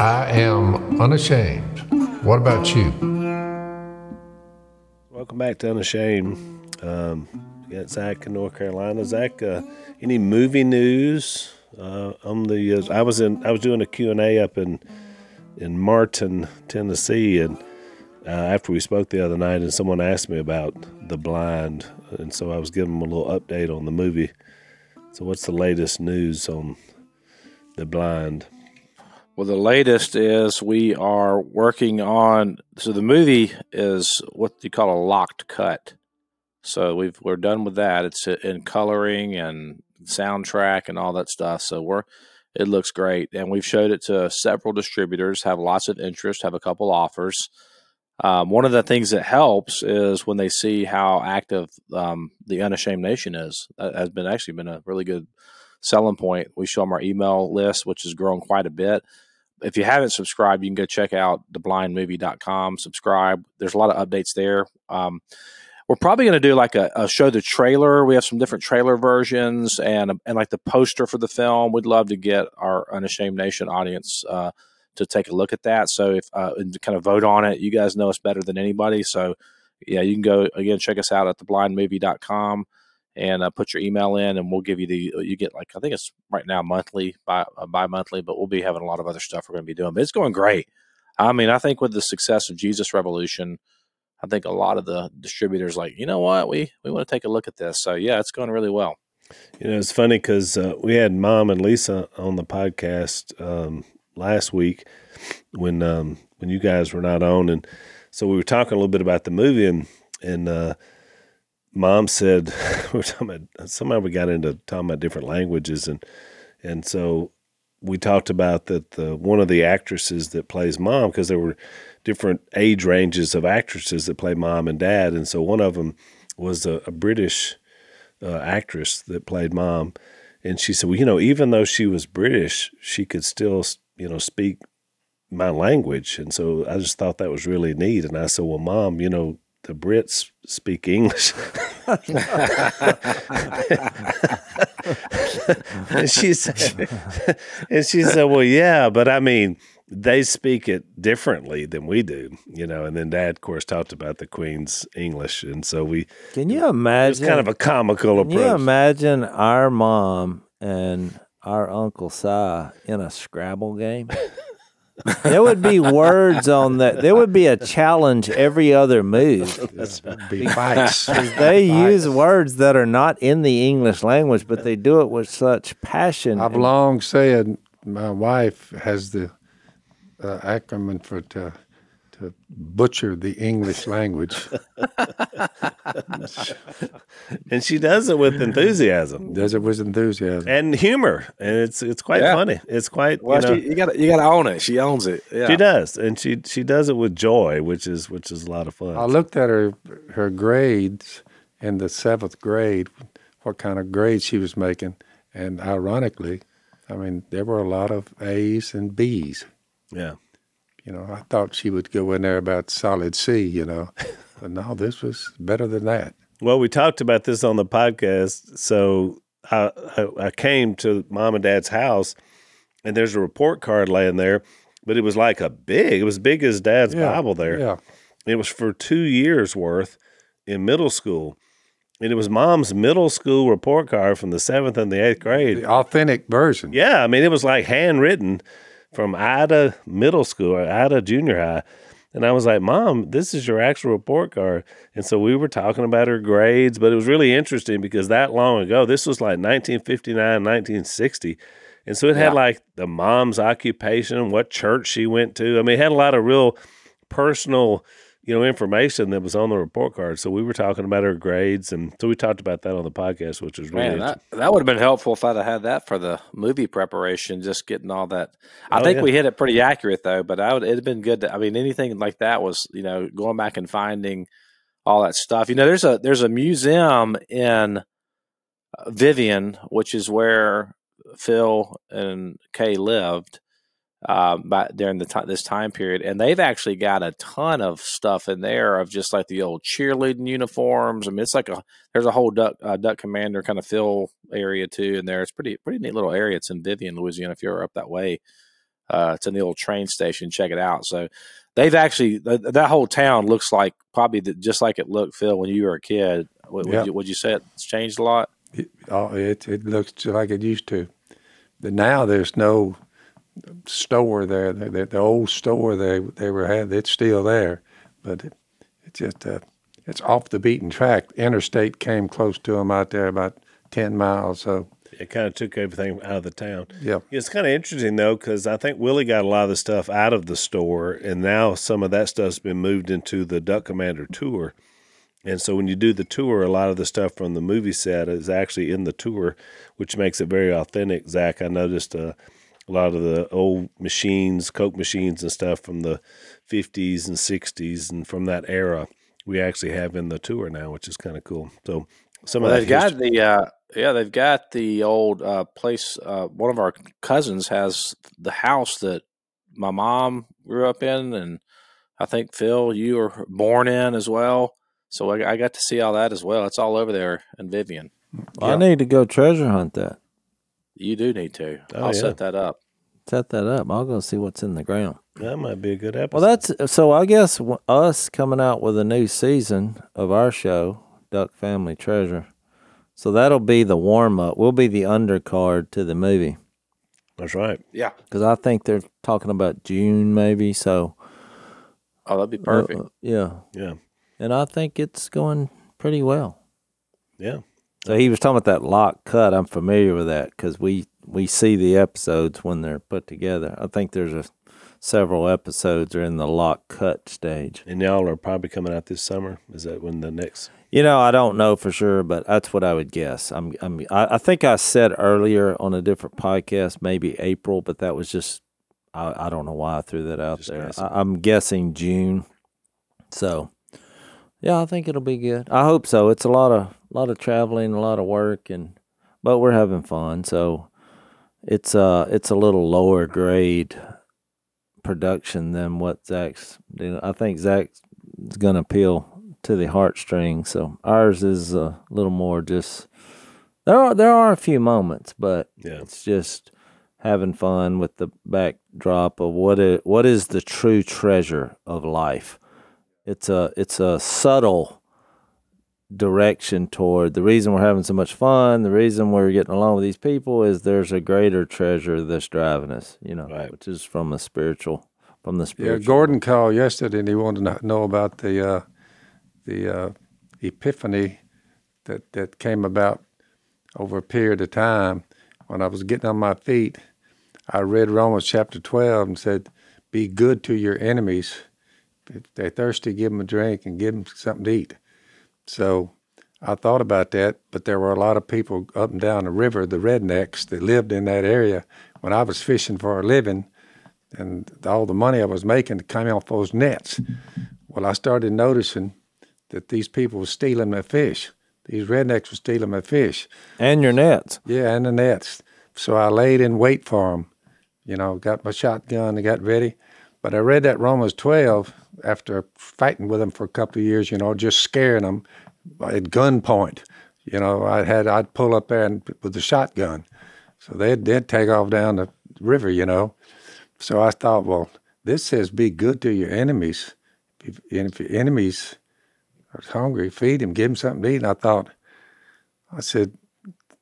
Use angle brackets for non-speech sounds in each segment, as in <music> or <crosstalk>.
I am unashamed. What about you? Welcome back to Unashamed. Um, got Zach in North Carolina. Zach, uh, any movie news? Uh, on the uh, I was in I was doing a Q and A up in in Martin, Tennessee, and uh, after we spoke the other night, and someone asked me about The Blind, and so I was giving them a little update on the movie. So, what's the latest news on The Blind? Well, the latest is we are working on. So the movie is what you call a locked cut. So we've we're done with that. It's in coloring and soundtrack and all that stuff. So we're it looks great, and we've showed it to several distributors. Have lots of interest. Have a couple offers. Um, one of the things that helps is when they see how active um, the Unashamed Nation is. That has been actually been a really good selling point. We show them our email list, which has grown quite a bit. If you haven't subscribed, you can go check out theblindmovie.com. Subscribe. There's a lot of updates there. Um, we're probably going to do like a, a, show the trailer. We have some different trailer versions and and like the poster for the film. We'd love to get our Unashamed Nation audience uh, to take a look at that. So if uh, and kind of vote on it, you guys know us better than anybody. So yeah, you can go again check us out at theblindmovie.com and uh, put your email in, and we'll give you the you get like I think it's right now monthly by uh, bi monthly, but we'll be having a lot of other stuff we're going to be doing. But it's going great. I mean, I think with the success of Jesus Revolution I think a lot of the distributors like, you know what, we we want to take a look at this. So yeah, it's going really well. You know, it's funny because uh, we had Mom and Lisa on the podcast um, last week when um, when you guys were not on, and so we were talking a little bit about the movie, and and uh, Mom said we <laughs> were talking about somehow we got into talking about different languages, and and so we talked about that the one of the actresses that plays Mom because there were different age ranges of actresses that play mom and dad, and so one of them was a, a British uh, actress that played mom, and she said, "Well, you know, even though she was British, she could still, you know, speak my language." And so I just thought that was really neat. And I said, "Well, mom, you know, the Brits speak English." and she said, and she said, "Well, yeah, but I mean." they speak it differently than we do, you know. And then Dad, of course, talked about the Queen's English, and so we. Can you imagine? It's kind of a comical can approach. you imagine our mom and our Uncle Si in a Scrabble game? There would be words on that. There would be a challenge every other move. be fights. <laughs> they use words that are not in the English language, but they do it with such passion. I've long said my wife has the uh, acronym for to to butcher the English language. <laughs> and she does it with enthusiasm. Does it with enthusiasm and humor, and it's it's quite yeah. funny. It's quite well. You, got you got to own it. She owns it. Yeah. She does, and she she does it with joy, which is which is a lot of fun. I looked at her her grades in the seventh grade, what kind of grades she was making, and ironically, I mean there were a lot of A's and B's. Yeah. You know, I thought she would go in there about solid C, you know. <laughs> but no, this was better than that. Well, we talked about this on the podcast. So I, I, I came to mom and dad's house, and there's a report card laying there, but it was like a big, it was big as dad's yeah, Bible there. Yeah. It was for two years worth in middle school. And it was mom's middle school report card from the seventh and the eighth grade. The authentic version. Yeah. I mean, it was like handwritten from Ida Middle School or Ida Junior High. And I was like, Mom, this is your actual report card. And so we were talking about her grades, but it was really interesting because that long ago, this was like 1959, 1960. And so it yeah. had like the mom's occupation, what church she went to. I mean, it had a lot of real personal you know, information that was on the report card. So we were talking about her grades, and so we talked about that on the podcast, which was really Man, that, that would have been helpful if I'd have had that for the movie preparation, just getting all that. I oh, think yeah. we hit it pretty accurate though, but I would it'd have been good. To, I mean, anything like that was you know going back and finding all that stuff. You know, there's a there's a museum in uh, Vivian, which is where Phil and Kay lived um, by, during the t- this time period, and they've actually got a ton of stuff in there of just like the old cheerleading uniforms. I mean, it's like a there's a whole duck uh, duck commander kind of fill area too in there. It's pretty pretty neat little area. It's in Vivian, Louisiana. If you're up that way, Uh, it's in the old train station. Check it out. So they've actually th- that whole town looks like probably the, just like it looked, Phil, when you were a kid. Would, Yeah. would, you, would you say it's changed a lot? It, oh, it it looks like it used to. But now there's no store there. The, the, the old store they they were had it's still there, but it, it's just uh, it's off the beaten track. Interstate came close to them out there about ten miles. So It kind of took everything out of the town. yeah, It's kind of interesting though, because I think Willie got a lot of the stuff out of the store, and now some of that stuff's been moved into the Duck Commander tour. And so when you do the tour, a lot of the stuff from the movie set is actually in the tour, which makes it very authentic. Zach, I noticed uh, a lot of the old machines, Coke machines and stuff from the 50s and 60s and from that era, we actually have in the tour now, which is kind of cool. So some Well, of they've that got the uh, yeah, they've got the old uh, place. Uh, one of our cousins has the house that my mom grew up in, and I think Phil, you were born in as well. So I, I got to see all that as well. It's all over there in Vivian. I need to go treasure hunt that. You do need to. Oh, I'll yeah. set that up. Set that up. I'll go see what's in the ground. that might be a good episode. Well, that's so. I guess us coming out with a new season of our show, Duck Family Treasure. So that'll be the warm up. We'll be the undercard to the movie that's right. Yeah. because I think they're talking about June maybe. So Oh, that'd be uh, perfect. uh, yeah, Yeah. and I think it's going pretty well. Yeah. So he was talking about that lock cut. I'm familiar with that because we we see the episodes when they're put together. I think there's a several episodes are in the lock cut stage. And y'all are probably coming out this summer. Is that when the next? You know, I don't know for sure, but that's what I would guess. I'm, I'm, I, I think I said earlier on a different podcast, maybe April, but that was just, I, I don't know why I threw that out Just there. guessing. I, I'm guessing June. So, yeah, I think it'll be good. I hope so. It's a lot of, lot of traveling, a lot of work, and but we're having fun. So, it's uh, it's a little lower grade production than what Zach's doing. I think Zach's going to appeal to the heartstrings. So ours is a little more just there are there are a few moments, but Yeah. it's just having fun with the backdrop of what is, what is the true treasure of life. It's a it's a subtle direction toward the reason we're having so much fun, the reason we're getting along with these people is there's a greater treasure that's driving us, you know, Right. which is from a spiritual from the yeah. spiritual. Gordon called yesterday and he wanted to know about the uh, the uh, epiphany that that came about over a period of time. When I was getting on my feet, I read Romans chapter 12 and said, Be good to your enemies. If they're thirsty, give them a drink and give them something to eat. So I thought about that, but there were a lot of people up and down the river, the rednecks that lived in that area when I was fishing for a living, and all the money I was making came off those nets. Well, I started noticing that these people were stealing my fish. These rednecks were stealing my fish. and your nets. Yeah, and the nets. So I laid in wait for them. You know, got my shotgun and got ready. But I read that Romans 12 after fighting with them for a couple of years, you know, just scaring them at gunpoint. You know, I had I'd pull up there and, with the shotgun, so they'd they'd take off down the river, you know. So I thought, well, this says be good to your enemies, if, and if your enemies are hungry, feed them, give them something to eat. And I thought, I said,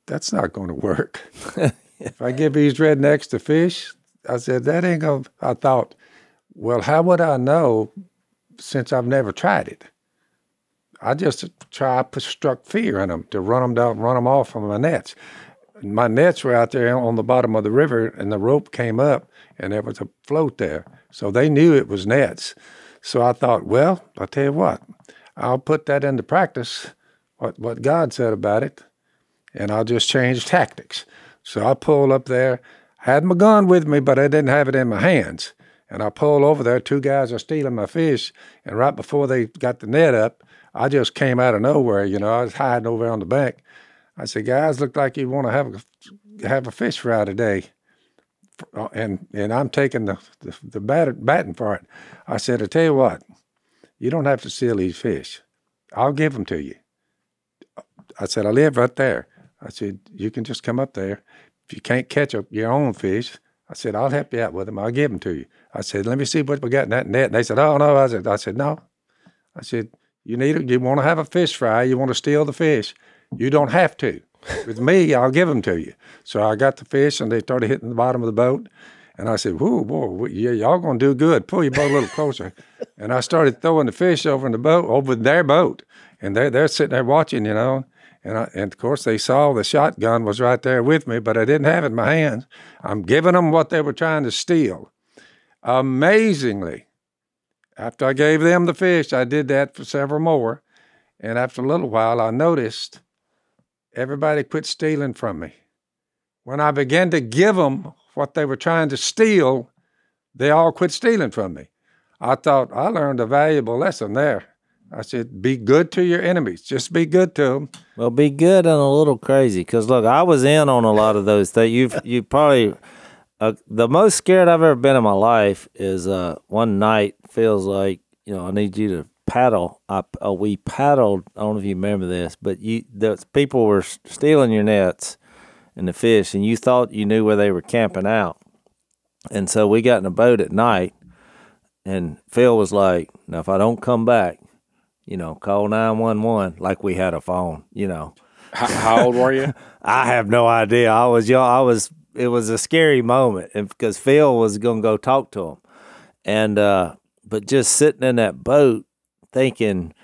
that's not going to work. <laughs> if I give these rednecks the fish, I said, that ain't going to. I thought, well, how would I know since I've never tried it? I just try, I struck fear in them to run them down, run them off from my nets. My nets were out there on the bottom of the river, and the rope came up, and there was a float there. So they knew it was nets. So I thought, well, I'll tell you what, I'll put that into practice, what, what God said about it, and I'll just change tactics. So I pulled up there, had my gun with me, but I didn't have it in my hands. And I pulled over there. Two guys are stealing my fish, and right before they got the net up, I just came out of nowhere. You know, I was hiding over on the bank. I said, "Guys, look like you want to have a have a fish fry today." Uh, And and I'm taking the the, the bat, batting for it. I said, "I tell you what, you don't have to steal these fish. I'll give them to you." I said, "I live right there." I said, "You can just come up there. If you can't catch a, your own fish, I said, I'll help you out with them. I'll give them to you. I said, let me see what we got in that net. And they said, oh, no. I said, I said, no. I said, you need it. You want to have a fish fry. You want to steal the fish. You don't have to. With me, I'll give them to you. So I got the fish and they started hitting the bottom of the boat. And I said, whoa, boy, yeah, y'all going to do good. Pull your boat a little closer. <laughs> and I started throwing the fish over in the boat, over their boat. And they're, they're sitting there watching, you know. And, I, and of course, they saw the shotgun was right there with me, but I didn't have it in my hands. I'm giving them what they were trying to steal. Amazingly, after I gave them the fish, I did that for several more. And after a little while, I noticed everybody quit stealing from me. When I began to give them what they were trying to steal, they all quit stealing from me. I thought I learned a valuable lesson there. I said, be good to your enemies. Just be good to them. Well, be good and a little crazy. Because look, I was in on a lot of those things. You've you probably uh, the most scared I've ever been in my life is uh, one night feels like you know I need you to paddle. I, uh, we paddled. I don't know if you remember this, but you the people were stealing your nets and the fish, and you thought you knew where they were camping out. And so we got in a boat at night, and Phil was like, "Now if I don't come back." you know, call 911 like we had a phone, you know. How, how old were you? <laughs> I have no idea. I was young. I was, it was a scary moment because Phil was going to go talk to him. And, uh, but just sitting in that boat thinking,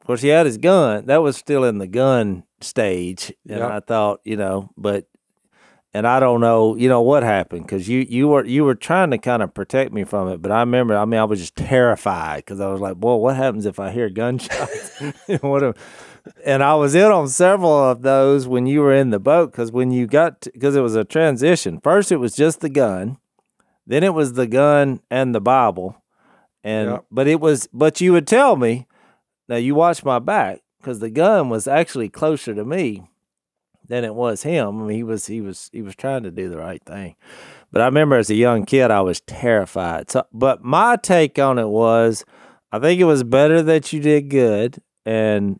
of course, he had his gun. That was still in the gun stage. And Yep. I thought, you know, but, and I don't know, you know, what happened because you, you were, you were trying to kind of protect me from it. But I remember, I mean, I was just terrified because I was like, boy, what happens if I hear gunshots? <laughs> what if, and I was in on several of those when you were in the boat because when you got because it was a transition. First, it was just the gun, then it was the gun and the Bible, and Yep. but it was but you would tell me now you watch my back because the gun was actually closer to me than it was him. I mean, he was he was he was trying to do the right thing. But I remember as a young kid, I was terrified. So, but my take on it was, I think it was better that you did good, and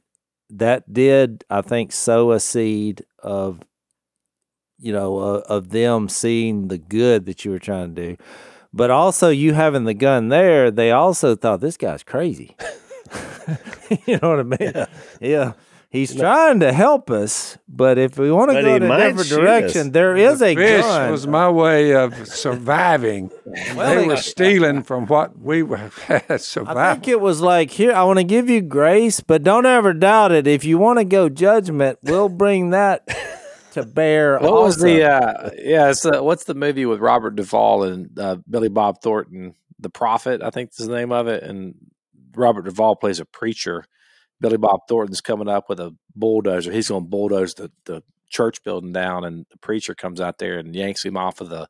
that did, I think, sow a seed of, you know, uh, of them seeing the good that you were trying to do. But also, you having the gun there, they also thought this guy's crazy. <laughs> you know what I mean? Yeah. He's trying to help us, but if we want to But go he in a might different shoot direction, us. there is a Fish gun. was my way of surviving. <laughs> they were stealing from what we were had <laughs> I survived. think it was like, here, I want to give you grace, but don't ever doubt it. If you want to go judgment, we'll bring that to bear. <laughs> What was also. the? Uh, yeah, it's, uh, what's the movie with Robert Duvall and uh, Billy Bob Thornton? The Prophet, I think is the name of it, and Robert Duvall plays a preacher. Billy Bob Thornton's coming up with a bulldozer. He's going to bulldoze the, the church building down, and the preacher comes out there and yanks him off of the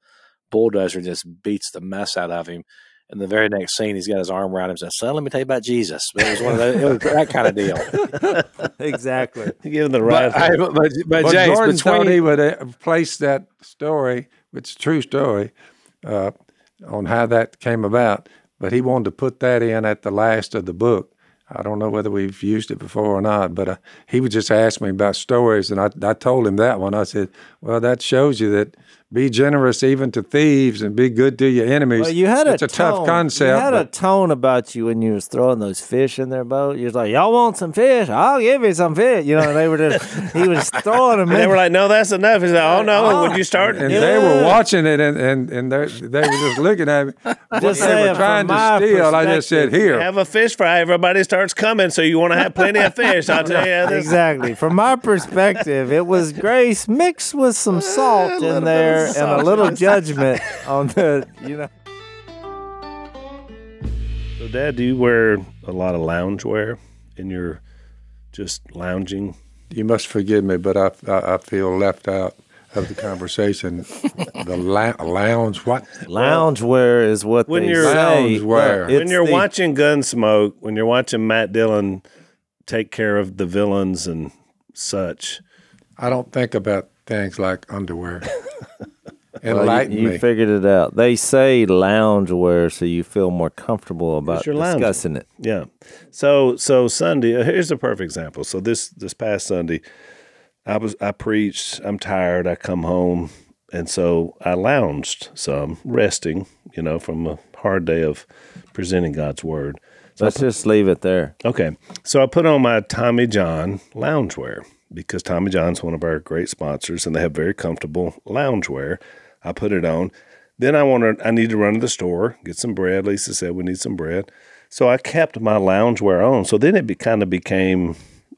bulldozer and just beats the mess out of him. And the very next scene, he's got his arm around him and says, Son, let me tell you about Jesus. But it was one of those, it was that kind of deal. <laughs> exactly. <laughs> Give him the right. But, I, but, but, but But James, Gordon between, thought he would uh, place that story, which is a true story, uh, on how that came about. But he wanted to put that in at the last of the book. I don't know whether we've used it before or not, but uh, he would just ask me about stories, and I, I told him that one. I said, "Well, that shows you that be generous even to thieves and be good to your enemies." Well, you had it's a, a tough concept. You had a tone about you when you was throwing those fish in their boat. You was like, "Y'all want some fish? I'll give you some fish." You know, and they were just <laughs> he was throwing them. they in. were like, "No, that's enough." He's like, "Oh no, Oh. would you start?" and Yeah. they were watching it, and and, and they they were just looking at me. Just they saying, were trying to steal, I just said, "Here." Have a fish fry. Everybody starts coming, so you want to have plenty of fish. I'll tell you. This, Exactly. From my perspective, it was grace mixed with some salt <laughs> in bit of there and a little judgment <laughs> on the, you know. So, Dad, do you wear a lot of loungewear in your just lounging? You must forgive me, but I, I, I feel left out of the conversation. <laughs> the lou- lounge, what? Loungewear is what When they you're- say. Loungewear. When you're the- watching Gunsmoke, when you're watching Matt Dillon take care of the villains and such, I don't think about things like underwear. <laughs> Well, you, you me. figured it out. They say loungewear so you feel more comfortable about you're lounging. discussing it. yeah. So, so Sunday. uh, Here's a perfect example. So this this past Sunday, I was I preached. I'm tired. I come home and so I lounged some, resting, you know, from a hard day of presenting God's word. So Let's just leave it there. Okay. So I put on my Tommy John loungewear because Tommy John's one of our great sponsors and they have very comfortable loungewear. I put it on. Then I wanted I need to run to the store, get some bread. Lisa said we need some bread. So I kept my loungewear on. So then it be, kind of became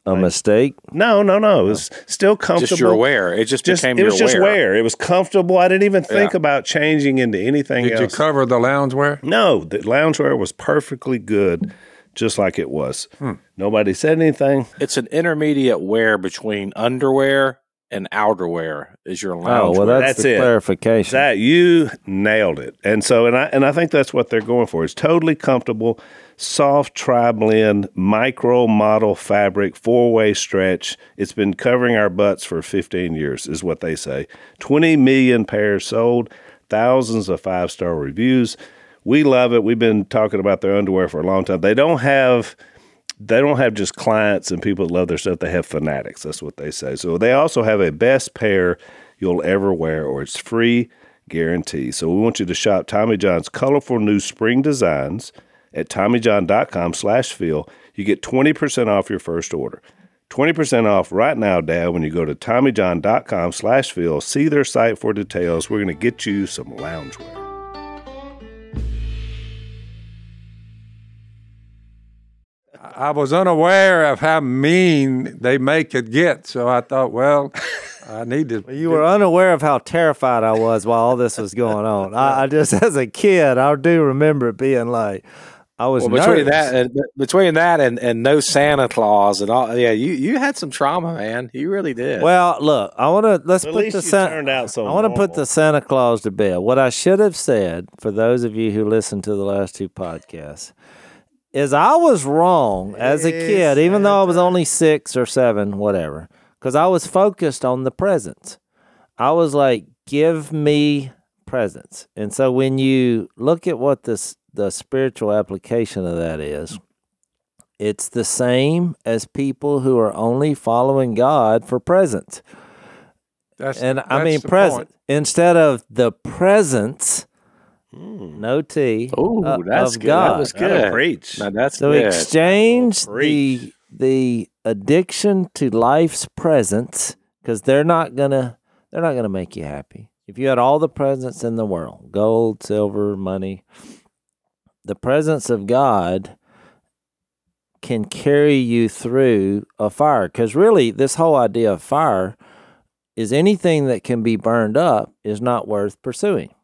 A mistake. no, no, no. It was still comfortable. Just your wear. It just, Just- became it was your just wear. wear. It was comfortable. I didn't even think Yeah. about changing into anything Did you cover the loungewear? No, the loungewear was perfectly good, just like it was. Hmm. Nobody said anything. It's an intermediate wear between underwear and outerwear. Is your lounge. Oh well, that's, That's the it. clarification. That you nailed it. And so, and I and I think that's what they're going for. It's totally comfortable, soft tri blend, micro modal fabric, four way stretch. It's been covering our butts for 15 years, is what they say. 20 million pairs sold, thousands of five star reviews. We love it. We've been talking about their underwear for a long time. They don't have they don't have just clients and people that love their stuff. They have fanatics. That's what they say. So they also have a best pair you'll ever wear, or it's free guarantee. So we want you to shop Tommy John's colorful new spring designs at TommyJohn.com slash Phil. You get 20% off your first order. 20% off right now, Dad, when you go to TommyJohn.com slash Phil. See their site for details. We're going to get you some loungewear. I was unaware of how mean they make it get, so I thought, well, I need to. <laughs> You were unaware of how terrified I was while all this was going on. I, I just, <laughs> as a kid, I do remember it being like, I was Well, between nervous. that and between that and, and no Santa Claus and all, yeah, you you had some trauma, man. You really did. Well, look, I want to let's At put the you Santa. turned out so I want to put the Santa Claus to bed. What I should have said for those of you who listened to the last two podcasts is I was wrong as a kid, even though I was only six or seven, whatever, because I was focused on the presents. I was like, give me presents. And so when you look at what this the spiritual application of that is, it's the same as people who are only following God for presents. That's, And I that's mean present point. instead of the presence, no T. oh, uh, that's of good. God. That was That'll good. preach. Now, that's So good. exchange the the addiction to life's presents because they're not gonna they're not gonna make you happy. If you had all the presents in the world, gold, silver, money, the presence of God can carry you through a fire. Because really, this whole idea of fire is anything that can be burned up is not worth pursuing.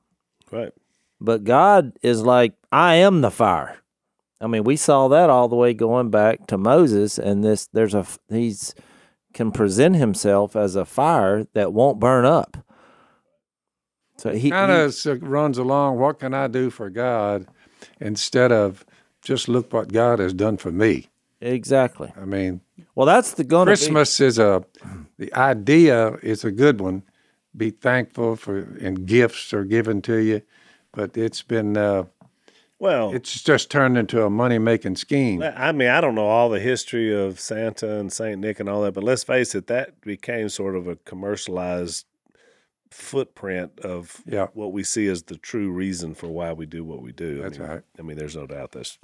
Right. But God is like, I am the fire. I mean, we saw that all the way going back to Moses, and this there's a he's can present himself as a fire that won't burn up. So he, kind of uh, runs along. What can I do for God instead of just look what God has done for me? exactly. I mean, Well, that's the going to be. Christmas is a the idea is a good one. Be thankful for and gifts are given to you, but it's been uh, Well, it's just turned into a money making scheme. I mean, I don't know all the history of Santa and Saint Nick and all that, but let's face it, that became sort of a commercialized footprint of Yeah. what we see as the true reason for why we do what we do. That's I mean, right. I mean, there's no doubt that's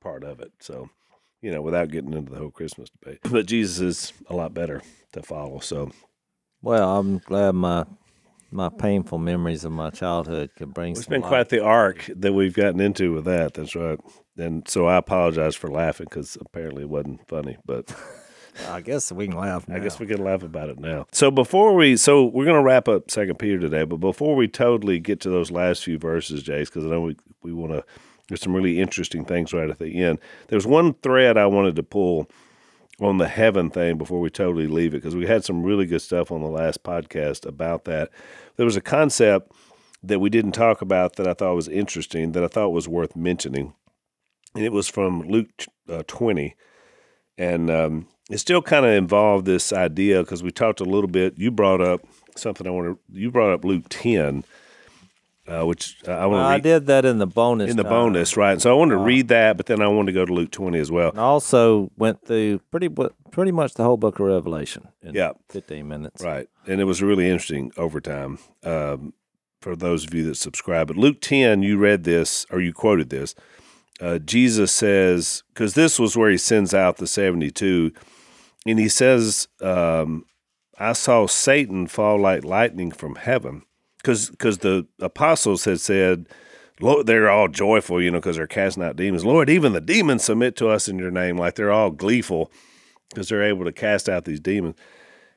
part of it. So, you know, without getting into the whole Christmas debate, but Jesus is a lot better to follow. So, well, I'm glad my my painful memories of my childhood could bring it's been light. quite the arc that we've gotten into with that. That's right. And so I apologize for laughing because apparently it wasn't funny, but. <laughs> I guess we can laugh. Now. I guess we can laugh about it now. So before we, so we're going to wrap up Second Peter today, but before we totally get to those last few verses, Jase, because I know we we want to. There's some really interesting things right at the end. There's one thread I wanted to pull on the heaven thing before we totally leave it because we had some really good stuff on the last podcast about that. There was a concept that we didn't talk about that I thought was interesting that I thought was worth mentioning, and it was from Luke uh, 20 and um, it still kind of involved this idea because we talked a little bit. You brought up something I want to. You brought up Luke ten uh, which uh, I want to I did that in the bonus. in the bonus, right? So I wanted to read that, but then I wanted to go to Luke 20 as well. And I also went through pretty pretty much the whole book of Revelation in Yeah. 15 minutes. Right. And it was really interesting overtime um, for those of you that subscribe. But Luke 10, you read this or you quoted this. Uh, Jesus says, because this was where he sends out the 72, and he says, um, I saw Satan fall like lightning from heaven. Because because the apostles had said, Lord, they're all joyful, you know, because they're casting out demons. Lord, even the demons submit to us in your name. Like they're all gleeful because they're able to cast out these demons.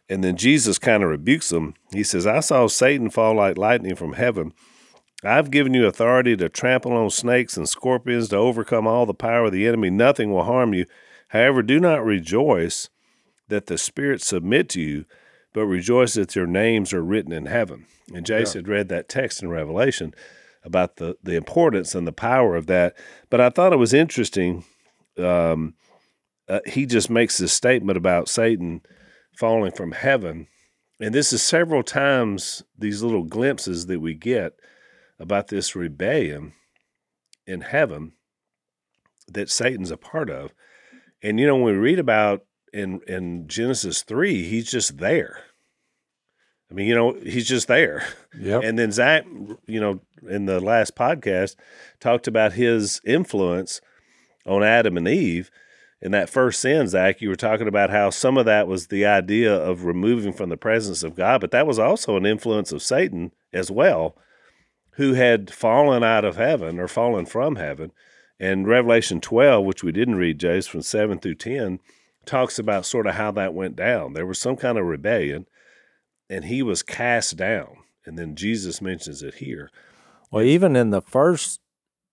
And then Jesus kind of rebukes them. He says, I saw Satan fall like lightning from heaven. I've given you authority to trample on snakes and scorpions to overcome all the power of the enemy. Nothing will harm you. However, do not rejoice that the spirits submit to you, but rejoice that your names are written in heaven. And Jason had read that text in Revelation about the, the importance and the power of that. But I thought it was interesting. Um, uh, he just makes this statement about Satan falling from heaven. And this is several times these little glimpses that we get about this rebellion in heaven that Satan's a part of. And you know, when we read about in in Genesis three, he's just there. I mean, you know, he's just there. Yep. And then Zach, you know, in the last podcast, talked about his influence on Adam and Eve. In that first sin, Zach, you were talking about how some of that was the idea of removing from the presence of God, but that was also an influence of Satan as well, who had fallen out of heaven or fallen from heaven. And Revelation 12, which we didn't read, Jase, from 7 through 10, talks about sort of how that went down. There was some kind of rebellion, and he was cast down. And then Jesus mentions it here. Well, even in the first,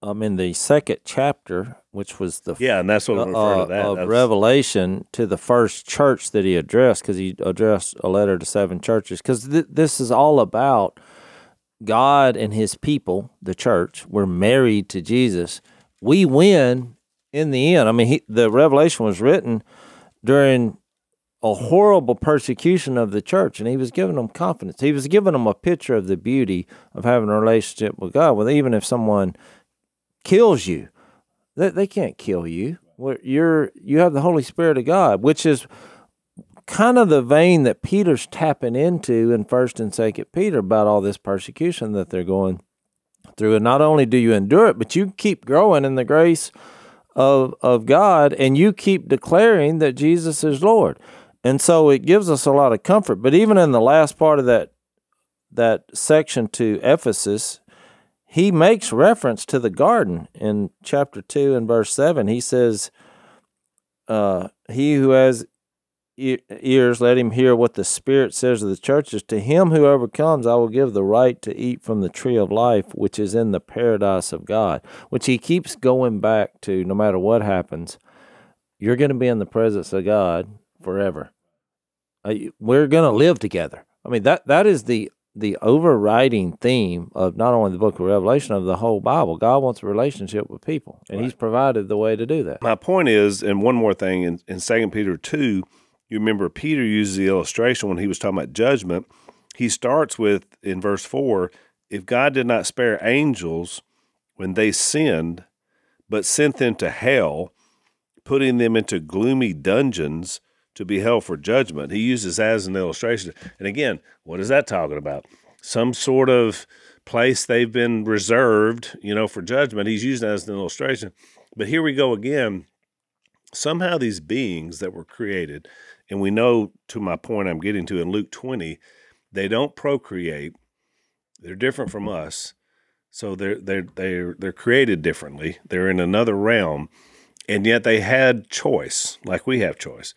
um, in the second chapter, which was the Yeah, and that's what I'm uh, to that. of That's- Revelation to the first church that he addressed, because he addressed a letter to seven churches. Because th- this is all about God and His people, the church. We're married to Jesus. We win in the end. I mean, he, the Revelation was written during a horrible persecution of the church, and he was giving them confidence. He was giving them a picture of the beauty of having a relationship with God. Well, even if someone kills you, they, they can't kill you. You're you have the Holy Spirit of God, which is kind of the vein that Peter's tapping into in First and Second Peter about all this persecution that they're going through. And not only do you endure it, but you keep growing in the grace of of God, and you keep declaring that Jesus is Lord. And so it gives us a lot of comfort. But even in the last part of that that section to Ephesus, he makes reference to the garden in chapter 2 and verse 7 he says uh, he who has ears let him hear what the spirit says to the churches. To him who overcomes i will give the right to eat from the tree of life which is in the paradise of god which he keeps going back to no matter what happens. You're going to be in the presence of god forever. Uh, we're going to live together. I mean that that is the the overriding theme of not only the book of Revelation of the whole Bible. God wants a relationship with people, and He's provided the way to do that. My point is, and one more thing, in, in 2 Peter 2, you remember Peter uses the illustration when he was talking about judgment. He starts with, in verse 4, if God did not spare angels when they sinned, but sent them to hell, putting them into gloomy dungeons to be held for judgment. He uses that as an illustration. And again, what is that talking about? Some sort of place they've been reserved, you know, for judgment. He's using that as an illustration. But here we go again. Somehow these beings that were created, and we know to my point I'm getting to in Luke 20, they don't procreate. They're different from mm-hmm. us. So they're they're they're they're created differently. They're in another realm, and yet they had choice, like we have choice.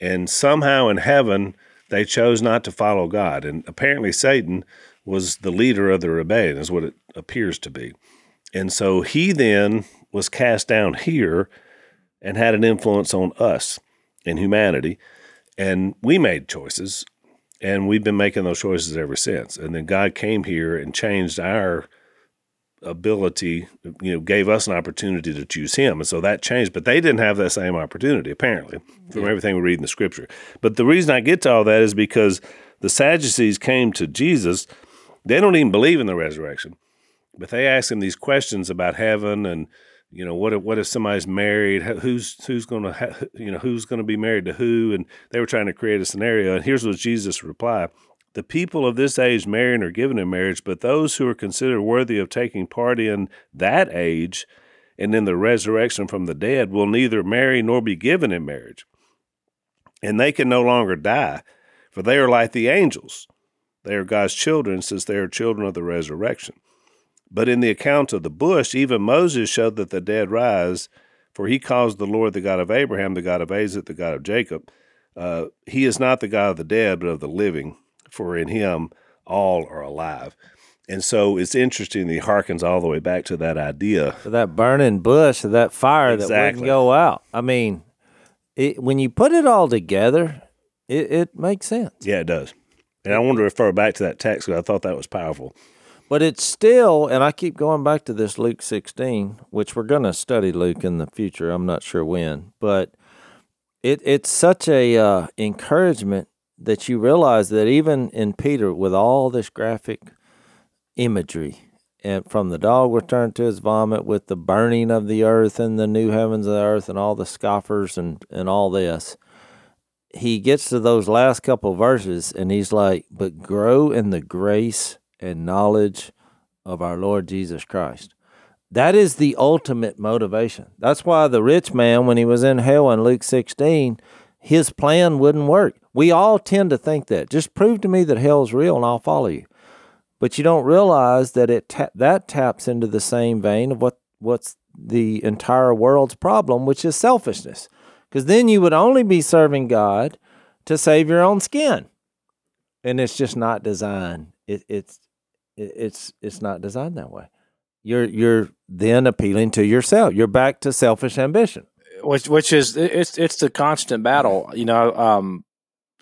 And somehow in heaven, they chose not to follow God. And apparently, Satan was the leader of the rebellion, is what it appears to be. And so he then was cast down here and had an influence on us and humanity. And we made choices, and we've been making those choices ever since. And then God came here and changed our ability, you know, gave us an opportunity to choose him. And so that changed, but they didn't have that same opportunity, apparently, from everything we read in the scripture. But the reason I get to all that is because the Sadducees came to Jesus. They don't even believe in the resurrection. but they ask him these questions about heaven and you know what if what if somebody's married? Who's who's going to ha- you know who's going to be married to who? And they were trying to create a scenario. And here's what jesus replied. The people of this age marry and are given in marriage but those who are considered worthy of taking part in that age and in the resurrection from the dead will neither marry nor be given in marriage. And they can no longer die for they are like the angels. They are god's children since they are children of the resurrection but in the account of the bush, even Moses showed that the dead rise, for he calls the Lord the God of Abraham, the God of Isaac, the God of Jacob. Uh, he is not the God of the dead, but of the living, for in him all are alive. And so it's interesting that he harkens all the way back to that idea. that burning bush, that fire exactly. that wouldn't go out. I mean, it, when you put it all together, it, it makes sense. Yeah, it does. And I want to refer back to that text because I thought that was powerful. But it's still, and I keep going back to this Luke 16, which we're going to study Luke in the future. I'm not sure when, but it it's such a uh, encouragement that you realize that even in Peter, with all this graphic imagery, and from the dog returned to his vomit, with the burning of the earth and the new heavens and the earth, and all the scoffers and and all this, he gets to those last couple verses, and he's like, "But grow in the grace." And knowledge of our Lord Jesus Christ. That is the ultimate motivation. That's why the rich man, when he was in hell in Luke 16, his plan wouldn't work. We all tend to think that. Just prove to me that hell's real and I'll follow you. But you don't realize that it ta- that taps into the same vein of what what's the entire world's problem, which is selfishness. Because then you would only be serving God to save your own skin. And it's just not designed. It, it's it's it's not designed that way. You're you're then appealing to yourself. You're back to selfish ambition, which which is it's it's the constant battle. You know, um,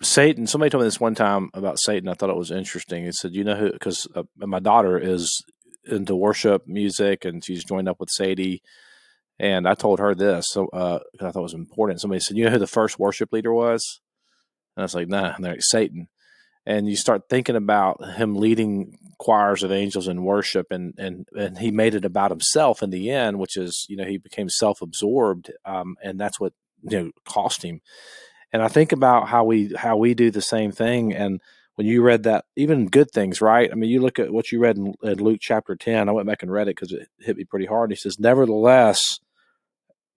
Satan. Somebody told me this one time about Satan. I thought it was interesting. He said, "You know who?" Because uh, my daughter is into worship music, and she's joined up with Sadie. And I told her this, so uh, I thought it was important. Somebody said, "You know who the first worship leader was?" And I was like, "Nah." And they're like, "Satan." And you start thinking about him leading choirs of angels in worship and and and he made it about himself in the end which is you know he became self-absorbed um, and that's what you know cost him. And i think about how we how we do the same thing and when you read that even good things right? I mean you look at what you read in, in luke chapter 10 i went back and read it because it hit me pretty hard he says nevertheless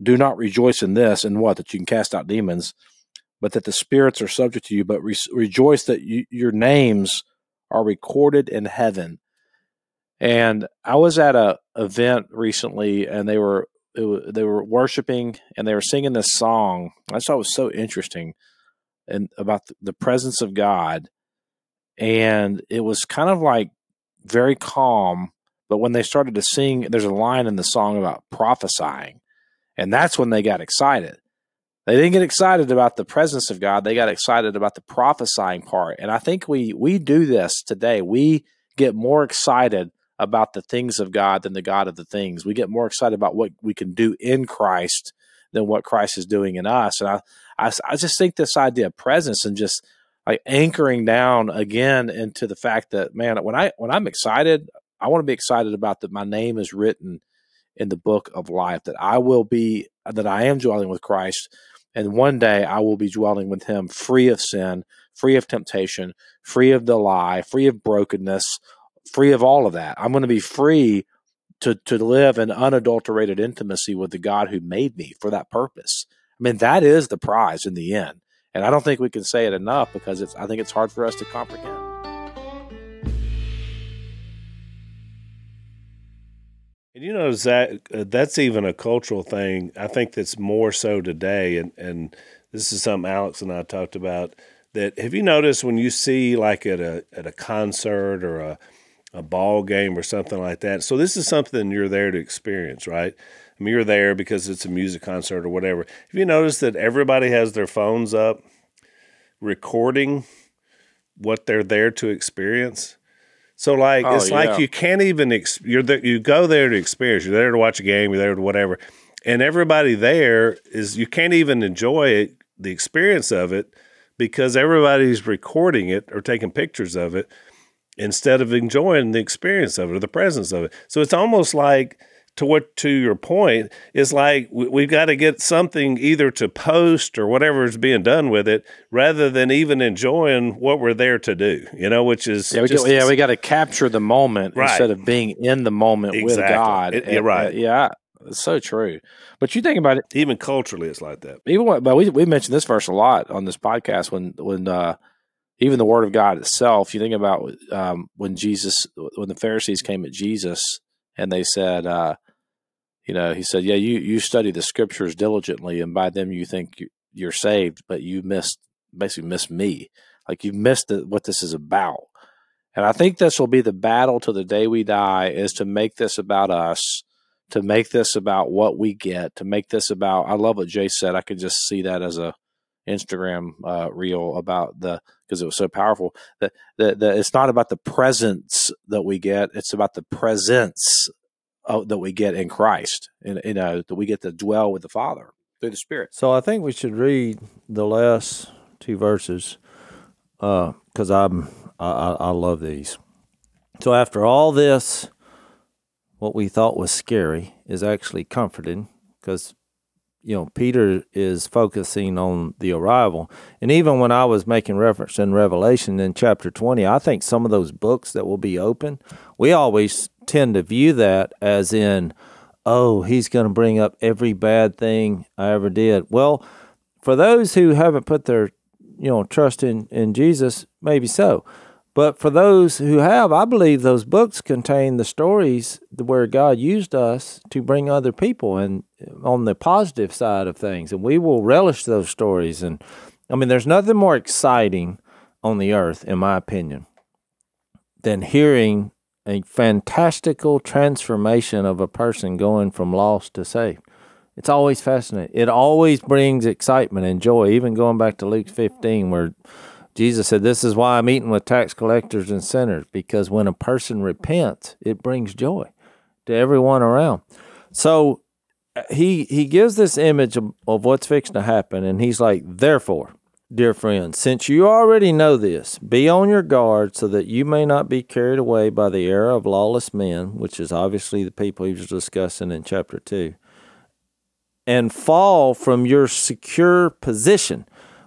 do not rejoice in this and what? That you can cast out demons but that the spirits are subject to you but re- rejoice that you, your names are recorded in heaven. And I was at a event recently, and they were was, they were worshiping and they were singing this song. I thought it was so interesting, and about the presence of God. And it was kind of like very calm, but when they started to sing, there's a line in the song about prophesying, and that's when they got excited. They didn't get excited about the presence of God. They got excited about the prophesying part. And I think we we do this today. We get more excited about the things of God than the God of the things. We get more excited about what we can do in Christ than what Christ is doing in us. And I I, I just think this idea of presence and just like anchoring down again into the fact that man, when I when I'm excited, I want to be excited about that my name is written in the book of life, that I will be that I am dwelling with Christ and one day I will be dwelling with him free of sin, free of temptation, free of the lie, free of brokenness, free of all of that. I'm going to be free to, to live in unadulterated intimacy with the God who made me for that purpose. I mean, that is the prize in the end. And I don't think we can say it enough because it's, I think it's hard for us to comprehend. And you know, Zach, uh, that's even a cultural thing. I think that's more so today. And, and this is something Alex and I talked about. That have you noticed when you see like at a at a concert or a a ball game or something like that? So this is something you're there to experience, right? I mean, you're there because it's a music concert or whatever. Have you noticed that everybody has their phones up, recording what they're there to experience? So like oh, it's yeah. like you can't even ex- you're the, you go there to experience. You're there to watch a game. You're there to whatever, and everybody there is you can't even enjoy it, the experience of it because everybody's recording it or taking pictures of it. instead of enjoying the experience of it or the presence of it. So it's almost like to what to your point is like we, we've got to get something either to post or whatever is being done with it rather than even enjoying what we're there to do you know which is Yeah, we, just, get, yeah, we got to capture the moment Right. instead of being in the moment with God. It- you're And, right. uh, yeah, it's so true. But you think about it, even culturally it's like that even when, but we we mentioned this verse a lot on this podcast when when uh, even the Word of God itself. You think about um, when Jesus, when the Pharisees came at Jesus and they said, uh, you know, he said, "Yeah, you you study the Scriptures diligently, and by them you think you- you're saved, but you missed basically missed me. Like you missed the, what this is about." And I think this will be the battle to the day we die is to make this about us, to make this about what we get, to make this about. I love what Jase said. I could just see that as a Instagram uh, reel about the because it was so powerful. That the it's not about the presence that we get; it's about the presence of, that we get in Christ, and you uh, know that we get to dwell with the Father through the Spirit. So I think we should read the last two verses uh, because I'm I, I, I love these. So after all this, what we thought was scary is actually comforting because you know Peter is focusing on the arrival, and even when I was making reference in Revelation in chapter twenty, I think some of those books that will be open, we always tend to view that as in oh, he's going to bring up every bad thing I ever did. Well, for those who haven't put their, you know, trust in in Jesus, maybe so. But for those who have, I believe those books contain the stories where God used us to bring other people and uh, on the positive side of things, and we will relish those stories. And I mean, there's nothing more exciting on the earth, in my opinion, than hearing a fantastical transformation of a person going from lost to saved. It's always fascinating. It always brings excitement and joy, even going back to Luke 15, where Jesus said, This is why I'm eating with tax collectors and sinners, because when a person repents, it brings joy to everyone around. So uh, he he gives this image of, of what's fixing to happen, and he's like, Therefore, dear friends, since you already know this, be on your guard so that you may not be carried away by the error of lawless men, which is obviously the people he was discussing in chapter 2, and fall from your secure position,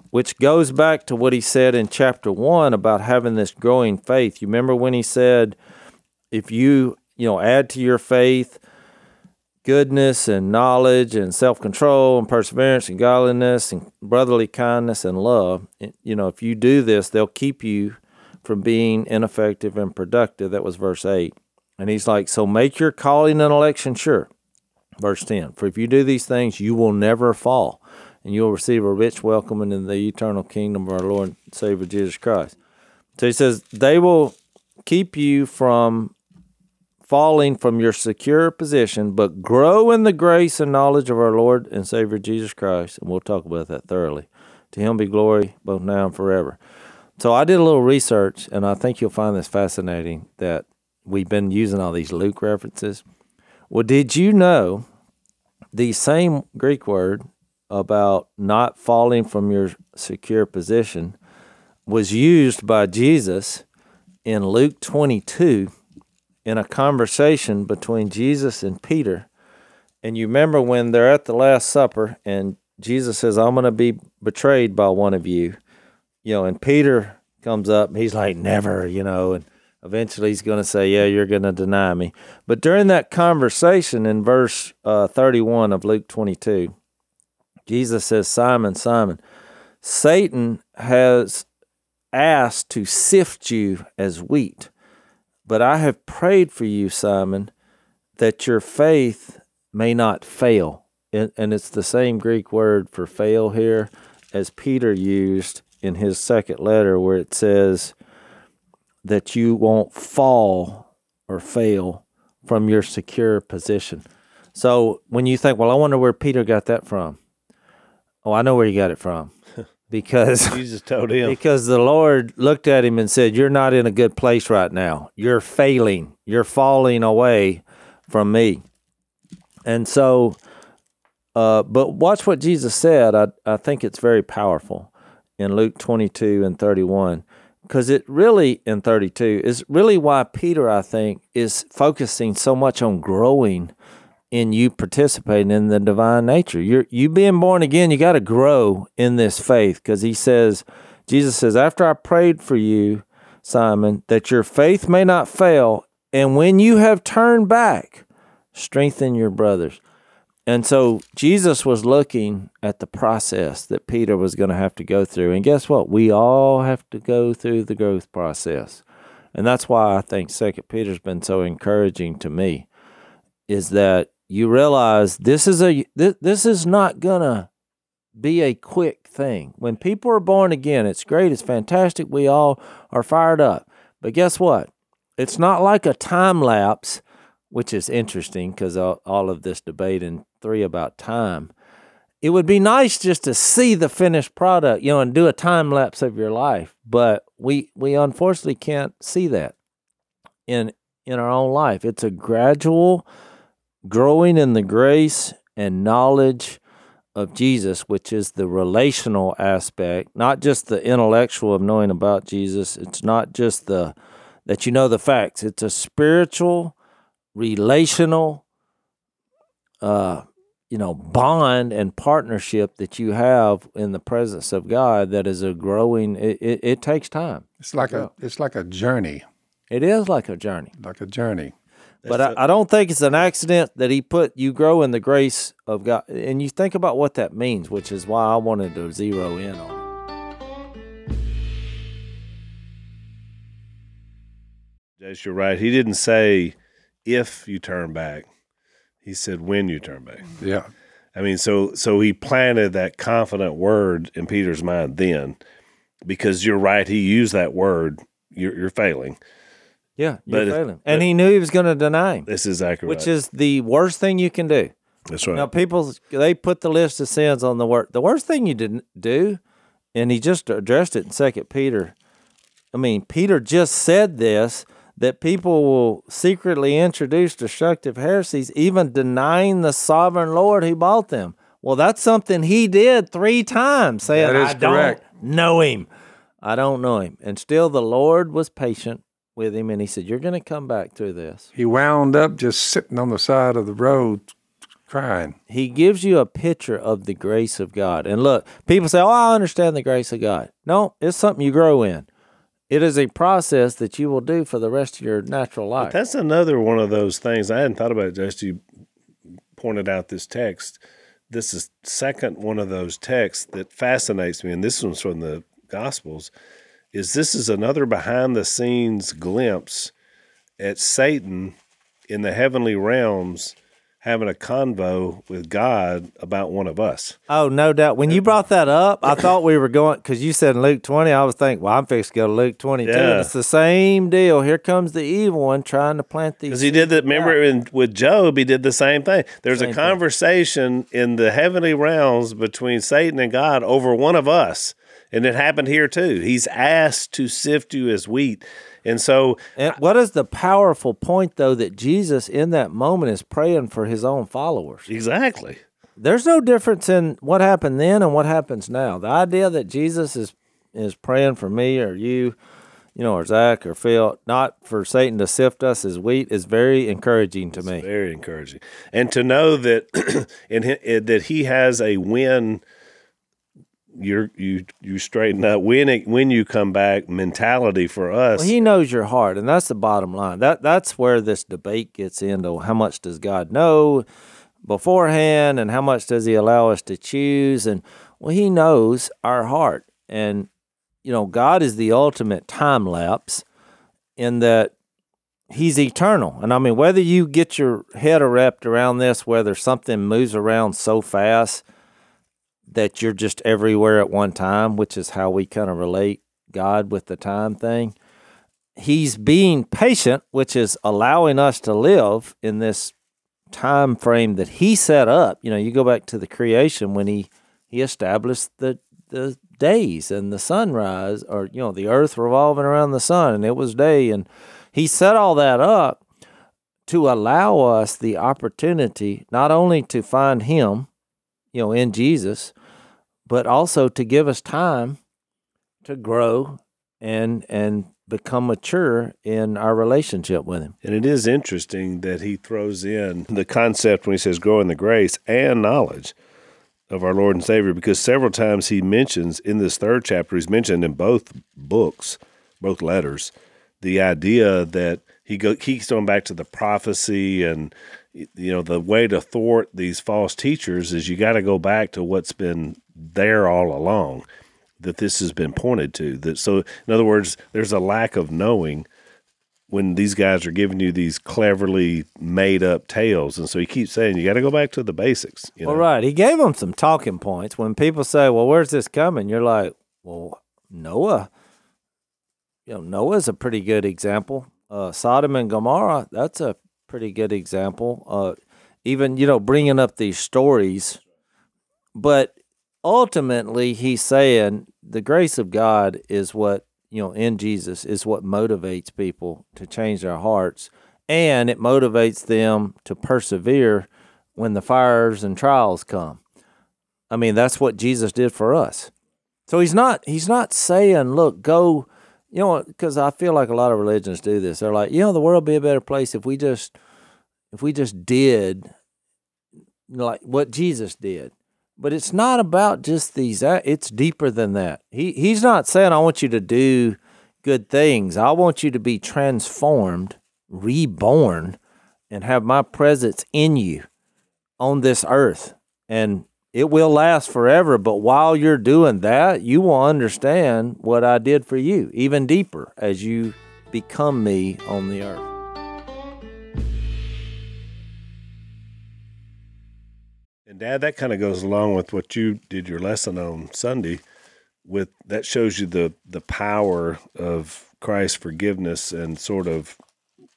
which goes back to what he said in chapter 1 about having this growing faith. You remember when he said, if you, you know, add to your faith goodness and knowledge and self-control and perseverance and godliness and brotherly kindness and love. You know if you do this they'll keep you from being ineffective and productive. That was verse 8 and he's like so make your calling and election sure. Verse 10 for if you do these things you will never fall and you will receive a rich welcome in the eternal kingdom of our lord and savior jesus christ. So he says they will keep you from falling from your secure position, but grow in the grace and knowledge of our Lord and Savior Jesus Christ. And we'll talk about that thoroughly. To him be glory both now and forever. So I did a little research, and I think you'll find this fascinating that we've been using all these Luke references. Well, did you know the same Greek word about not falling from your secure position was used by Jesus in Luke 22 in a conversation between Jesus and Peter. And you remember when they're at the Last Supper and Jesus says, I'm going to be betrayed by one of you. You know, and Peter comes up he's like, Never, you know, and eventually he's going to say, Yeah, you're going to deny me. But during that conversation in verse uh, 31 of Luke 22, Jesus says, Simon, Simon, Satan has asked to sift you as wheat. But I have prayed for you, Simon, that your faith may not fail. And, and it's the same Greek word for fail here as Peter used in his second letter, where it says that you won't fall or fail from your secure position. So when you think, well, I wonder where Peter got that from. Oh, I know where he got it from. Because <laughs> Jesus told him. because the Lord looked at him and said, You're not in a good place right now. You're failing. You're falling away from me. And so, uh, but watch what Jesus said. I, I think it's very powerful in Luke 22 and 31. because it really in 32 is really why Peter, I think, is focusing so much on growing in you participating in the divine nature. You're you being born again, you got to grow in this faith because he says, Jesus says, after I prayed for you, Simon, that your faith may not fail, and when you have turned back, strengthen your brothers. And so Jesus was looking at the process that Peter was going to have to go through. And guess what? We all have to go through the growth process. And that's why I think Second Peter's been so encouraging to me is that you realize this is a this, this is not to be a quick thing. When people are born again, it's great, it's fantastic. We all are fired up. But guess what? It's not like a time lapse, which is interesting because all, all of this debate in three about time. It would be nice just to see the finished product, you know, and do a time lapse of your life. But we we unfortunately can't see that in in our own life. It's a gradual growing in the grace and knowledge of Jesus, which is the relational aspect, not just the intellectual of knowing about Jesus. It's not just the that you know the facts. It's a spiritual, relational, uh, you know, bond and partnership that you have in the presence of God that is a growing. It, it, it takes time. It's like a it's like a journey, It is like a journey. like a journey. But I, I don't think it's an accident that he put you grow in the grace of God. And you think about what that means, which is why I wanted to zero in on it. Jase, you're right. He didn't say if you turn back. He said when you turn back. Yeah. I mean, so so he planted that confident word in Peter's mind then, because you're right. He used that word. You're, you're failing. Yeah, you're But failing. And he knew he was going to deny him, This is accurate. which is the worst thing you can do. that's right. Now, people they put the list of sins on the word. The worst thing you didn't do, and he just addressed it in Second Peter. I mean, Peter just said this that people will secretly introduce destructive heresies, even denying the sovereign Lord who bought them. Well, that's something he did three times, saying, "I don't know him, I don't know him," and still the Lord was patient with him, and he said, "You're going to come back through this." He wound up just sitting on the side of the road crying. he gives you a picture of the grace of God. And look, people say, "Oh, I understand the grace of God." No, it's something you grow in. It is a process that you will do for the rest of your natural life. That's another one of those things. I hadn't thought about it. Just you pointed out this text. This is second one of those texts that fascinates me, and this one's from the Gospels. Is this is another behind the scenes glimpse at Satan in the heavenly realms having a convo with God about one of us. Oh, no doubt. When you brought that up, I thought we were going because you said in Luke twenty. I was thinking, well, I'm fixing to go to Luke twenty-two. Yeah. It's the same deal. Here comes the evil one trying to plant these. Because he did that. Remember, in, with Job, he did the same thing. There's Same a thing. conversation in the heavenly realms between Satan and God over one of us, and it happened here too. He's asked to sift you as wheat, and so And what is the powerful point, though, that Jesus in that moment is praying for his own followers? exactly. There's no difference in what happened then and what happens now. The idea that Jesus is is praying for me or you, you know, or Zach or Phil, not for Satan to sift us as wheat, is very encouraging to me. Very encouraging, and to know that <clears throat> and hi- eh, that he has a win. You're you you straighten up when it, when you come back mentality for us. Well, he knows your heart, and that's the bottom line. That that's where this debate gets into how much does God know beforehand, and how much does He allow us to choose? And well, He knows our heart, and you know, God is the ultimate time lapse in that He's eternal. And I mean, whether you get your head wrapped around this, whether something moves around so fast that you're just everywhere at one time, which is how we kind of relate God with the time thing. He's being patient, which is allowing us to live in this time frame that he set up. You know, you go back to the creation when he he established the the days and the sunrise or you know, the earth revolving around the sun and it was day and he set all that up to allow us the opportunity not only to find him, you know, in Jesus, but also to give us time to grow and and become mature in our relationship with him. And it is interesting that he throws in the concept when he says grow in the grace and knowledge of our Lord and Savior, because several times he mentions in this third chapter, he's mentioned in both books, both letters, the idea that he go, keeps going back to the prophecy and you know the way to thwart these false teachers is you got to go back to what's been there all along that this has been pointed to that so in other words there's a lack of knowing when these guys are giving you these cleverly made up tales and so he keeps saying you got to go back to the basics you know? Well, right. He gave them some talking points. When people say, "Well, where's this coming?" You're like, "Well, Noah. You know, Noah's a pretty good example. Uh, Sodom and Gomorrah. That's a pretty good example. Uh, even you know, bringing up these stories, but ultimately, he's saying the grace of God is what you know in Jesus is what motivates people to change their hearts, and it motivates them to persevere when the fires and trials come. I mean, that's what Jesus did for us. So he's not he's not saying, look, go, you know, because I feel like a lot of religions do this. They're like, you know, the world would be a better place if we just if we just did like what Jesus did. But it's not about just these. Uh, it's deeper than that. He he's not saying I want you to do good things. I want you to be transformed, reborn, and have my presence in you on this earth. And it will last forever. But while you're doing that, you will understand what I did for you even deeper as you become me on the earth. And Dad, that kind of goes along with what you did your lesson on Sunday. With that shows you the the power of Christ's forgiveness and sort of,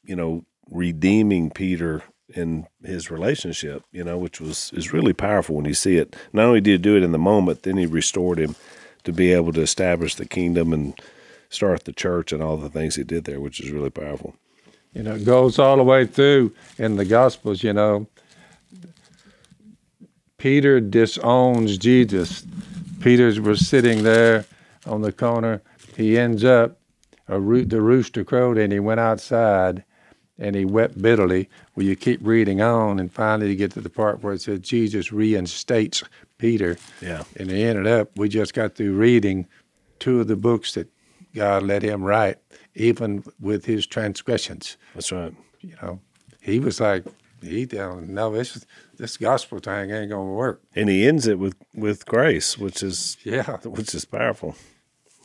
you know, redeeming Peter in his relationship, you know, which was is really powerful when you see it. Not only did he do it in the moment, then he restored him to be able to establish the kingdom and start the church and all the things he did there, which is really powerful. You know, it goes all the way through in the Gospels, you know. Peter disowns Jesus. Peter was sitting there on the corner. He ends up, a root, the rooster crowed, and he went outside and he wept bitterly. Well, you keep reading on, and finally you get to the part where it says Jesus reinstates Peter. Yeah. And he ended up, we just got through reading two of the books that God let him write, even with his transgressions. That's right. You know, he was like, he down, no, this this gospel thing ain't gonna work. And he ends it with with grace, which is Yeah. which is powerful.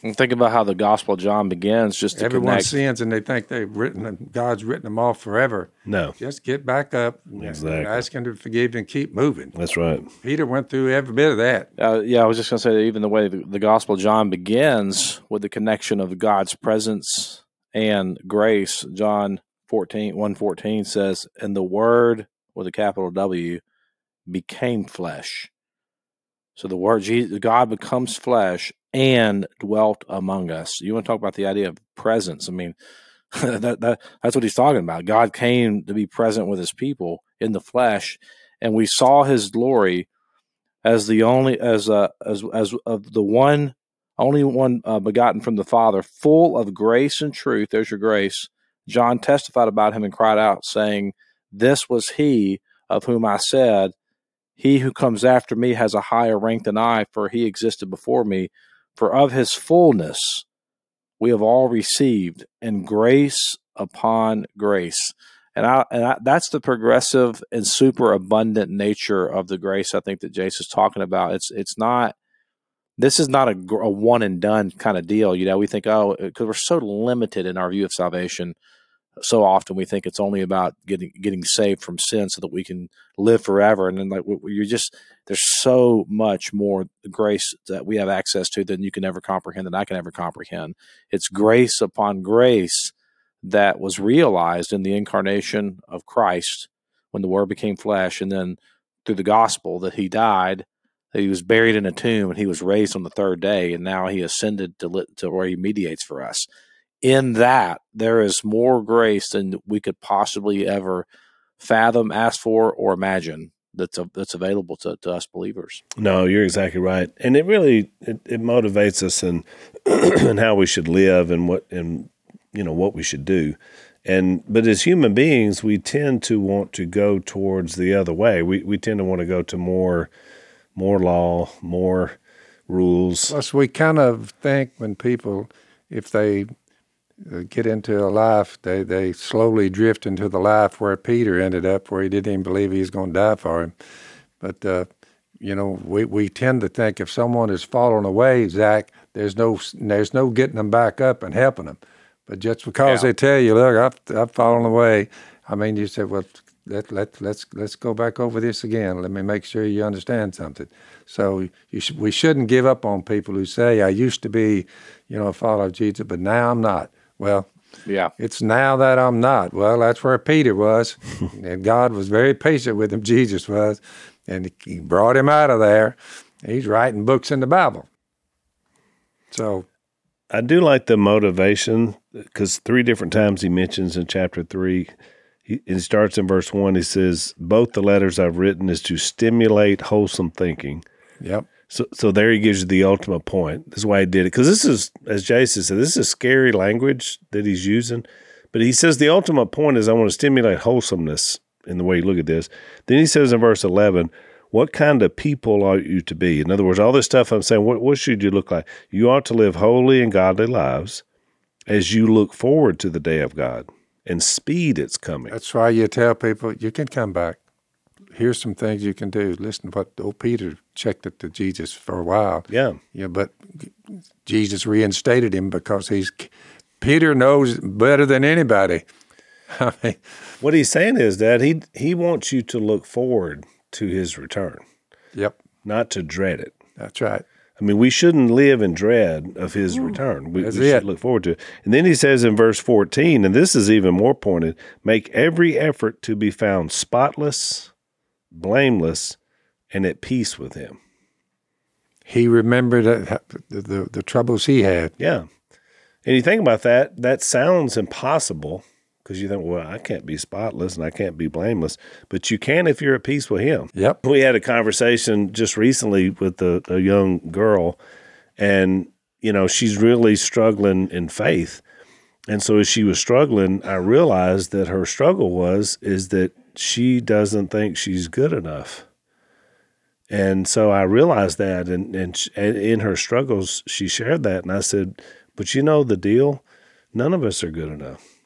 And think about how the Gospel of John begins. Just to Everyone connect. sins and they think they've written them, God's written them off forever. No, Just get back up, Exactly. ask Him to forgive and keep moving. that's right. Peter went through every bit of that. Uh, yeah, I was just going to say that even the way the, the Gospel of John begins with the connection of God's presence and grace. John 14, 114 says, And the Word, with a capital W, became flesh. So the Word, Jesus, God becomes flesh and dwelt among us. You want to talk about the idea of presence? I mean, <laughs> that, that that's what he's talking about. God came to be present with his people in the flesh, and we saw his glory as the only as uh, as as of the one only one uh, begotten from the Father, full of grace and truth. There's your grace. John testified about him and cried out, saying, "This was he of whom I said, He who comes after me has a higher rank than I, for he existed before me. For of his fullness we have all received, and grace upon grace." And, I, and I, that's the progressive and super abundant nature of the grace I think that Jase is talking about. It's it's not this is not a, a one and done kind of deal. You know, we think oh because we're so limited in our view of salvation. So often we think it's only about getting getting saved from sin so that we can live forever. And then like you're just there's so much more grace that we have access to than you can ever comprehend than I can ever comprehend. It's grace upon grace that was realized in the incarnation of Christ when the Word became flesh, and then through the gospel that He died, that He was buried in a tomb, and He was raised on the third day, and now He ascended to to where He mediates for us. In that, there is more grace than we could possibly ever fathom, ask for, or imagine. that's a, that's available to, to us believers. No, you're exactly right, and it really it, it motivates us in <clears throat> and how we should live and what and you know what we should do. And but as human beings, we tend to want to go towards the other way. We we tend to want to go to more more law, more rules. Plus, we kind of think when people, if they get into a life, they, they slowly drift into the life where Peter ended up, where he didn't even believe he was going to die for him. But, uh, you know, we, we tend to think if someone has fallen away, Zach, there's no there's no getting them back up and helping them. But just because Yeah. they tell you, look, I've I've fallen away, I mean, you said, well, let let let's let's go back over this again. Let me make sure you understand something. So you sh- we shouldn't give up on people who say, I used to be, you know, a follower of Jesus, but now I'm not. Well, Yeah. it's now that I'm not. Well, that's where Peter was, <laughs> and God was very patient with him. Jesus was, and he brought him out of there. He's writing books in the Bible. So I do like the motivation because three different times he mentions in chapter three. He, it starts in verse one. He says, "Both the letters I've written is to stimulate wholesome thinking." Yep. So, so there he gives you the ultimate point. This is why he did it because this is, as Jason said, this is scary language that he's using. But he says the ultimate point is I want to stimulate wholesomeness in the way you look at this. Then he says in verse eleven, "What kind of people ought you to be?" In other words, all this stuff I'm saying, what what should you look like? You ought to live holy and godly lives as you look forward to the day of God and speed its coming. That's why you tell people you can come back. Here's some things you can do. Listen to what old Peter checked it to Jesus for a while. yeah. Yeah, but Jesus reinstated him because he's Peter knows better than anybody. <laughs> I mean, What he's saying is that he he wants you to look forward to his return, yep, not to dread it. that's right. I mean, we shouldn't live in dread of his return. We, we should it. look forward to it. And then he says in verse 14, and this is even more pointed make every effort to be found spotless, blameless, and at peace with him. He remembered uh, the, the the troubles he had. Yeah. And you think about that, that sounds impossible because you think, well, I can't be spotless and I can't be blameless, but you can if you're at peace with him. Yep. We had a conversation just recently with a, a young girl, and you know she's really struggling in faith. And so as she was struggling, I realized that her struggle was is that she doesn't think she's good enough. And so I realized that, and and in her struggles, she shared that, and I said, "But you know the deal, none of us are good enough."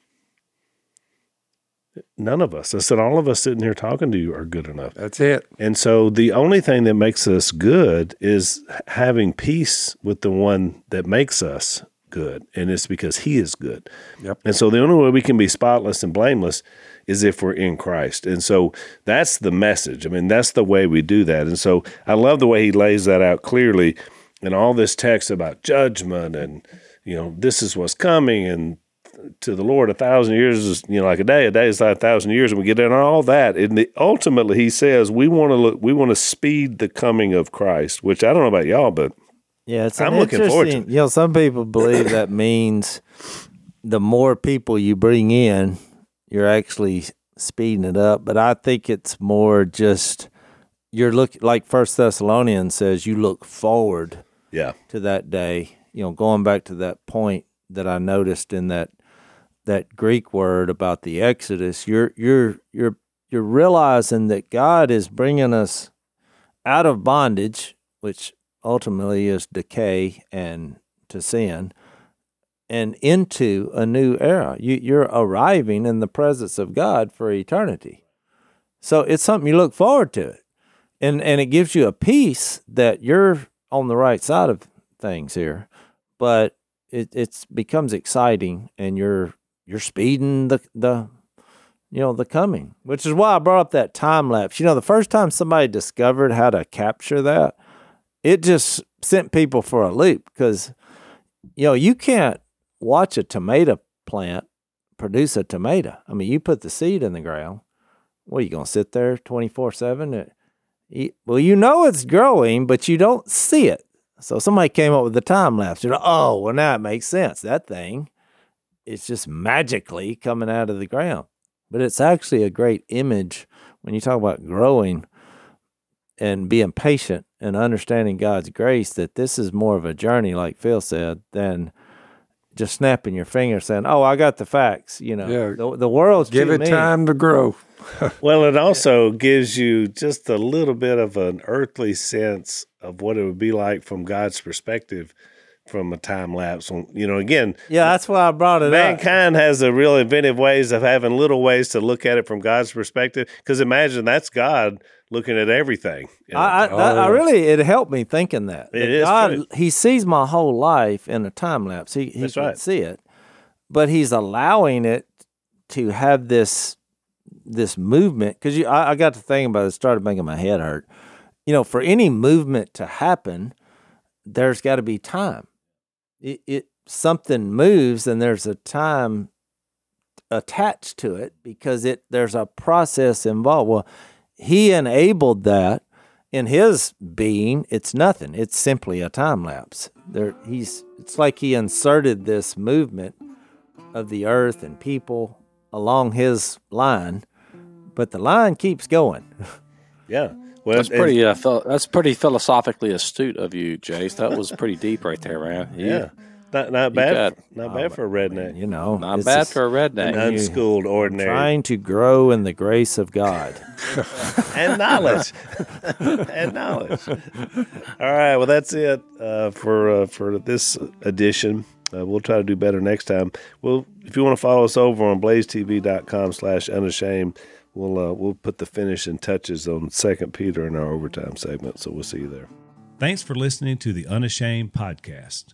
None of us. I said, all of us sitting here talking to you are good enough. That's it. And so the only thing that makes us good is having peace with the one that makes us good. And it's because he is good. Yep. And so the only way we can be spotless and blameless is if we're in Christ. And so that's the message. I mean, that's the way we do that. And so I love the way he lays that out clearly in all this text about judgment and, you know, this is what's coming and to the Lord, a thousand years is you know like a day. A day is like a thousand years, and we get in all that. And the, ultimately, he says we want to look. We want to speed the coming of Christ. Which I don't know about y'all, but Yeah, it's I'm looking forward to You know, some people believe that means the more people you bring in, you're actually speeding it up. But I think it's more just you're look like First Thessalonians says you look forward yeah, to that day. You know, going back to that point that I noticed in that that Greek word about the Exodus, you're you're you're you're realizing that God is bringing us out of bondage, which ultimately is decay and to sin, and into a new era. You, you're arriving in the presence of God for eternity. So it's something you look forward to, it. and and it gives you a peace that you're on the right side of things here, but it it's becomes exciting, and you're you're speeding the the you know the coming, which is why I brought up that time lapse. You know, the first time somebody discovered how to capture that, it just sent people for a loop because you know you can't watch a tomato plant produce a tomato. I mean, you put the seed in the ground. What are you going to sit there twenty four seven? Well, you know it's growing, but you don't see it. So somebody came up with the time lapse. You're like, oh, well now it makes sense. That thing, it's just magically coming out of the ground. But it's actually a great image when you talk about growing. and being patient and understanding God's grace that this is more of a journey, like Phil said, than just snapping your finger saying, "Oh, I got the facts." You know, Yeah. the, the world's Give too it mean. time to grow. <laughs> Well, it also gives you just a little bit of an earthly sense of what it would be like from God's perspective from a time lapse. On you know, again, Yeah, that's why I brought it up. mankind has a real inventive ways of having little ways to look at it from God's perspective. Because imagine that's God looking at everything. you know. I, I, Oh, that- I oh. really it helped me thinking that. It That is God, true. He sees my whole life in a time lapse. He he That's can right. see it, but He's allowing it to have this this movement. Because you, I, I got to thinking about it. it. Started making my head hurt. You know, for any movement to happen, there's got to be time. It, it something moves, and there's a time attached to it because it there's a process involved. Well, he enabled that in his being. It's nothing. It's simply a time lapse. There, he's. It's like he inserted this movement of the earth and people along his line, but the line keeps going. <laughs> yeah. Well, That's pretty. Uh, phil- that's pretty philosophically astute of you, Jase. That was pretty deep right there, man. You- Yeah. Not not bad. got- not bad for a redneck. You know, not bad for a redneck. An unschooled, ordinary, trying to grow in the grace of God. <laughs> and knowledge, <laughs> and knowledge. All right. Well, that's it uh, for uh, for this edition. Uh, we'll try to do better next time. Well, if you want to follow us over on blazetv.com slash unashamed, we'll uh, we'll put the finishing touches on Second Peter in our overtime segment. So we'll see you there. Thanks for listening to the Unashamed podcast.